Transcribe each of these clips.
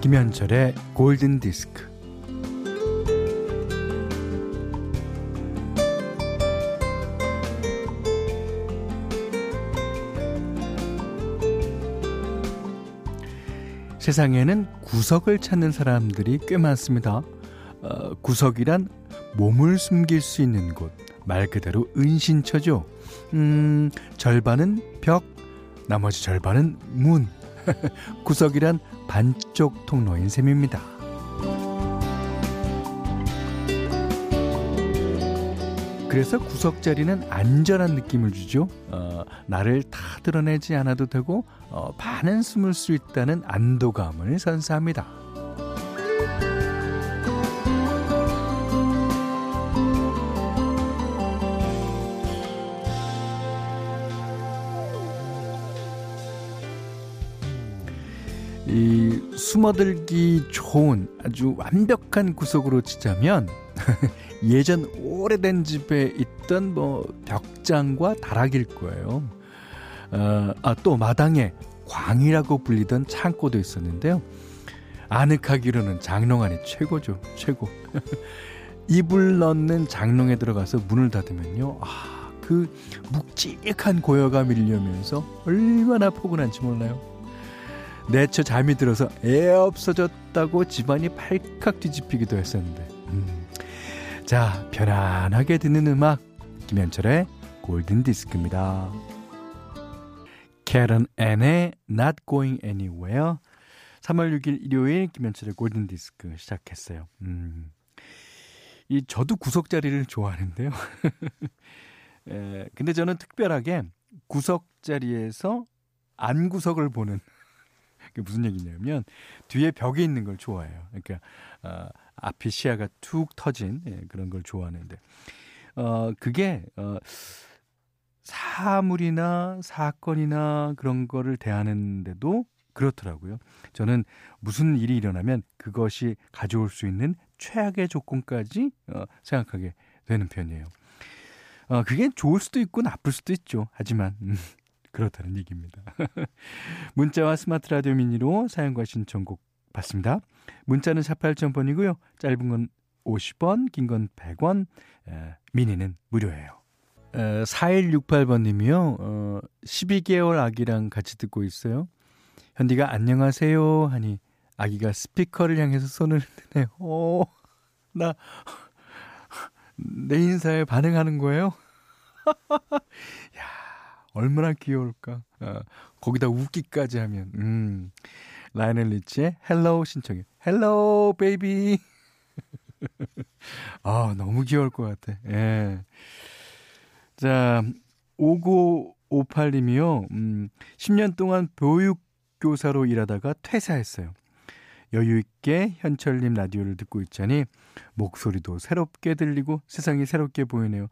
김현철의 골든 디스크. 세상에는 구석을 찾는 사람들이 꽤 많습니다. 어, 구석이란 몸을 숨길 수 있는 곳, 말 그대로 은신처죠. 음, 절반은 벽, 나머지 절반은 문. 구석이란 반쪽 통로인 셈입니다. 그래서 구석 자리는 안전한 느낌을 주죠. 어, 나를 다 드러내지 않아도 되고 어, 반은 숨을 수 있다는 안도감을 선사합니다. 이 숨어들기 좋은 아주 완벽한 구석으로 치자면 예전 오래된 집에 있던 뭐 벽장과 다락일 거예요. 어, 아, 또 마당에 광이라고 불리던 창고도 있었는데요. 아늑하기로는 장롱 안이 최고죠. 최고. 이불 넣는 장롱에 들어가서 문을 닫으면요. 아, 그 묵직한 고요가 밀려면서 얼마나 포근한지 몰라요. 내처 잠이 들어서 애 없어졌다고 집안이 팔칵 뒤집히기도 했었는데. 음. 자, 편안하게 듣는 음악 김현철의 골든 디스크입니다. 캐런 앤의 Not Going Anywhere 3월 6일 일요일 김현철의 골든 디스크 시작했어요. 음. 이 저도 구석 자리를 좋아하는데요. 에, 근데 저는 특별하게 구석 자리에서 안 구석을 보는 그게 무슨 얘기냐면 뒤에 벽에 있는 걸 좋아해요. 그러니까 어, 앞이 시야가 툭 터진 예, 그런 걸 좋아하는데 어 그게 어 사물이나 사건이나 그런 거를 대하는데도 그렇더라고요. 저는 무슨 일이 일어나면 그것이 가져올 수 있는 최악의 조건까지 어, 생각하게 되는 편이에요. 어, 그게 좋을 수도 있고 나쁠 수도 있죠. 하지만 음, 그렇다는 얘기입니다. 문자와 스마트 라디오 미니로 사연과 신청곡 받습니다. 문자는 48,000번이고요. 짧은 건 50원, 긴 건 100원, 에, 미니는 무료예요. 에, 4168번님이요. 어, 12개월 아기랑 같이 듣고 있어요. 현디가 안녕하세요 하니 아기가 스피커를 향해서 손을 드네요. 오, 나, 내 인사에 반응하는 거예요? 야, 얼마나 귀여울까. 어, 거기다 웃기까지 하면. 음. 라이오넬 리치의 Hello 신청해. Hello baby. 아, 너무 귀여울 것 같아. 예. 자, 5958님이요. 음, 10년 동안 보육교사로 일하다가 퇴사했어요. 여유있게 현철님 라디오를 듣고 있자니 목소리도 새롭게 들리고 세상이 새롭게 보이네요.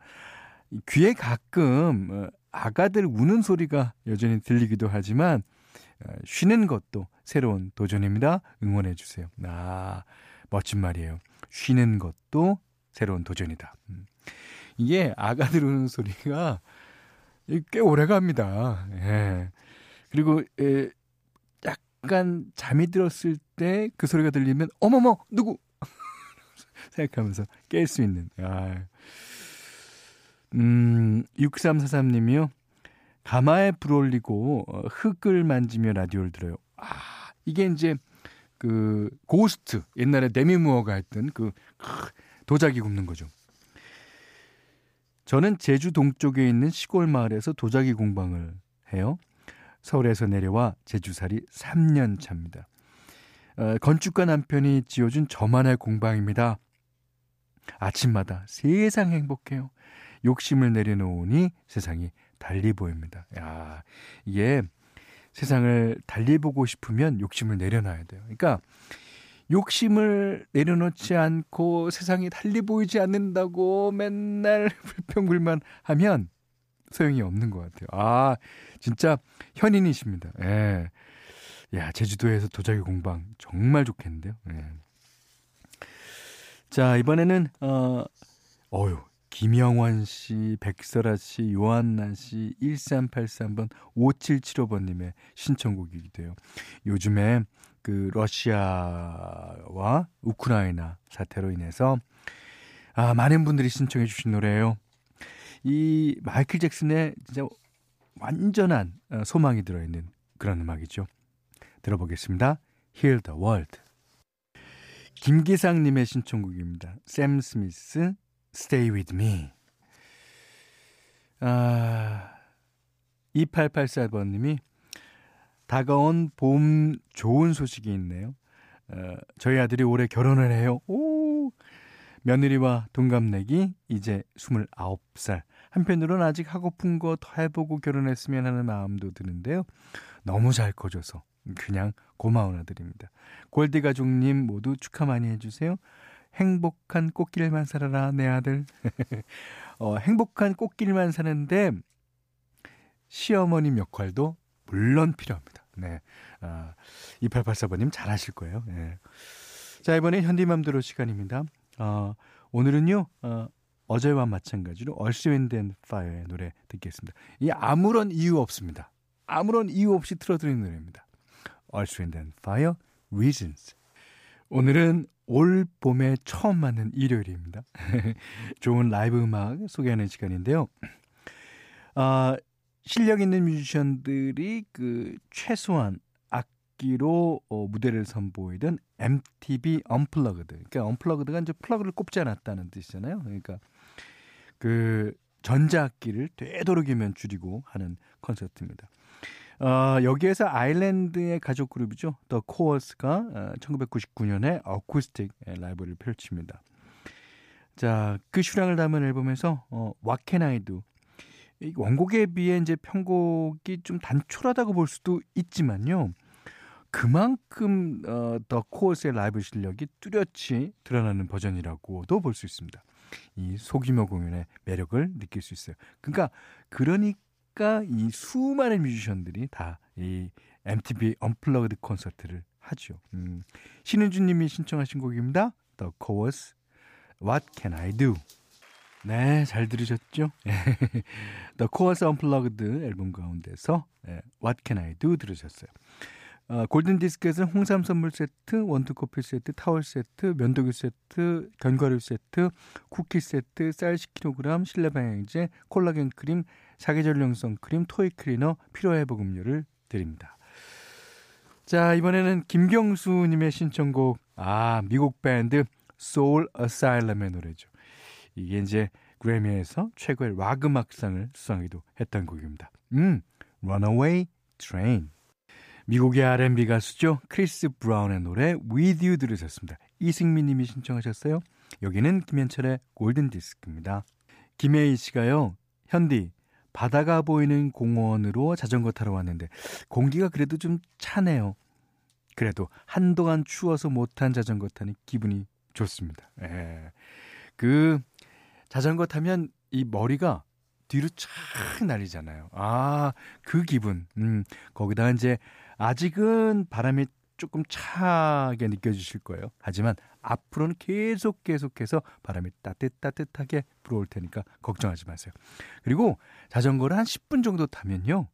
귀에 가끔 어, 아가들 우는 소리가 여전히 들리기도 하지만 어, 쉬는 것도 새로운 도전입니다. 응원해 주세요. 아, 멋진 말이에요. 쉬는 것도 새로운 도전이다. 음. 이게 아가들 우는 소리가 꽤 오래 갑니다. 예. 그리고 에, 약간 잠이 들었을 때 그 소리가 들리면 어머머 누구 생각하면서 깰 수 있는. 아. 음, 6343님이요. 가마에 불 올리고 어, 흙을 만지며 라디오를 들어요. 아, 이게 이제 그 고스트 옛날에 데미 무어가 했던 그 도자기 굽는 거죠. 저는 제주 동쪽에 있는 시골 마을에서 도자기 공방을 해요. 서울에서 내려와 제주살이 3년 차입니다. 어, 건축가 남편이 지어준 저만의 공방입니다. 아침마다 세상 행복해요. 욕심을 내려놓으니 세상이 달리 보입니다. 야, 이게 세상을 달리 보고 싶으면 욕심을 내려놔야 돼요. 그러니까 욕심을 내려놓지 않고 세상이 달리 보이지 않는다고 맨날 불평불만 하면 소용이 없는 것 같아요. 아, 진짜 현인이십니다. 예. 야, 제주도에서 도자기 공방 정말 좋겠는데요. 예. 자, 이번에는, 어, 어유 김영환 씨, 백설아 씨, 요한나 씨, 1383번, 5775번님의 신청곡이기도 해요. 요즘에 그 러시아와 우크라이나 사태로 인해서 아, 많은 분들이 신청해 주신 노래예요. 이 마이클 잭슨의 진짜 완전한 어, 소망이 들어있는 그런 음악이죠. 들어보겠습니다. Heal the World. 김기상님의 신청곡입니다. 샘 스미스, Stay with me. 아, 2884번님이 다가온 봄 좋은 소식이 있네요. 어, 저희 아들이 올해 결혼을 해요. 오! 며느리와 동갑내기 이제 29살. 한편으로는 아직 하고픈 거 더 해보고 결혼했으면 하는 마음도 드는데요. 너무 잘 커져서 그냥 고마운 아들입니다. 골디 가족님 모두 축하 많이 해주세요. 행복한 꽃길만 살아라 내 아들. 어, 행복한 꽃길만 사는데 시어머님 역할도 물론 필요합니다. 네. 아, 2884번님 잘하실 거예요. 네. 자, 이번엔 현디맘대로 시간입니다. 어, 오늘은요, 어, 어제와 마찬가지로 얼스 윈드 앤 파이어의 노래 듣겠습니다. 이 아무런 이유 없습니다. 아무런 이유 없이 틀어드리는 노래입니다. Earth, Wind & Fire Reasons. 오늘은 올 봄에 처음 맞는 일요일입니다. 좋은 라이브 음악 소개하는 시간인데요. 아, 실력 있는 뮤지션들이 그 최소한 악기로 어, 무대를 선보이던 MTV Unplugged. 그러니까 Unplugged가 이제 플러그를 꼽지 않았다는 뜻이잖아요. 그러니까 그 전자악기를 되도록이면 줄이고 하는 콘서트입니다. 어, 여기에서 아일랜드의 가족 그룹이죠. The Corrs가 어, 1999년에 어쿠스틱 라이브를 펼칩니다. 자, 그 실황을 담은 앨범에서 어, What Can I Do? 이 원곡에 비해 이제 편곡이 좀 단촐하다고 볼 수도 있지만요. 그만큼 어, The Corrs의 라이브 실력이 뚜렷이 드러나는 버전이라고도 볼 수 있습니다. 이 소규모 공연의 매력을 느낄 수 있어요. 그러니까 그러니까 이 수많은 뮤지션들이 다 이 MTV Unplugged 콘서트를 하죠. 음, 신은주 님이 신청하신 곡입니다. The Corrs, What Can I Do? 네, 잘 들으셨죠? The Corrs Unplugged 앨범 가운데서 What Can I Do 들으셨어요. 어, 골든 디스크는 홍삼 선물 세트, 원두 커피 세트, 타월 세트, 면도기 세트, 견과류 세트, 쿠키 세트, 쌀 10kg, 실내 방향제, 콜라겐 크림, 사계절 용성 크림, 토이 클리너, 피로 회복 음료를 드립니다. 자, 이번에는 김경수 님의 신청곡 아, 미국 밴드 소울 어사일럼의 노래죠. 이게 이제 그래미에서 최고의 락 음악상을 수상하기도 했던 곡입니다. 음, Runaway Train. 미국의 R&B 가수죠. 크리스 브라운의 노래 With You 들으셨습니다. 이승민 님이 신청하셨어요. 여기는 김현철의 골든 디스크입니다. 김혜희 씨가요. 현디 바다가 보이는 공원으로 자전거 타러 왔는데 공기가 그래도 좀 차네요. 그래도 한동안 추워서 못한 자전거 타니 기분이 좋습니다. 예. 그 자전거 타면 이 머리가 뒤로 쫙 날리잖아요. 아, 그 기분. 음, 거기다 이제 아직은 바람이 조금 차게 느껴지실 거예요. 하지만 앞으로는 계속 계속해서 바람이 따뜻따뜻하게 불어올 테니까 걱정하지 마세요. 그리고 자전거를 한 10분 정도 타면요.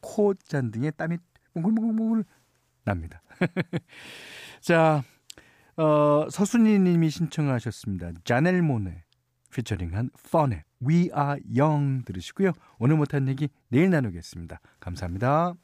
코 잔등에 땀이 몽글몽글 납니다. 자, 어, 서순이 님이 신청하셨습니다. 자넬 모네 피처링한 펀의 We Are Young 들으시고요. 오늘 못한 얘기 내일 나누겠습니다. 감사합니다.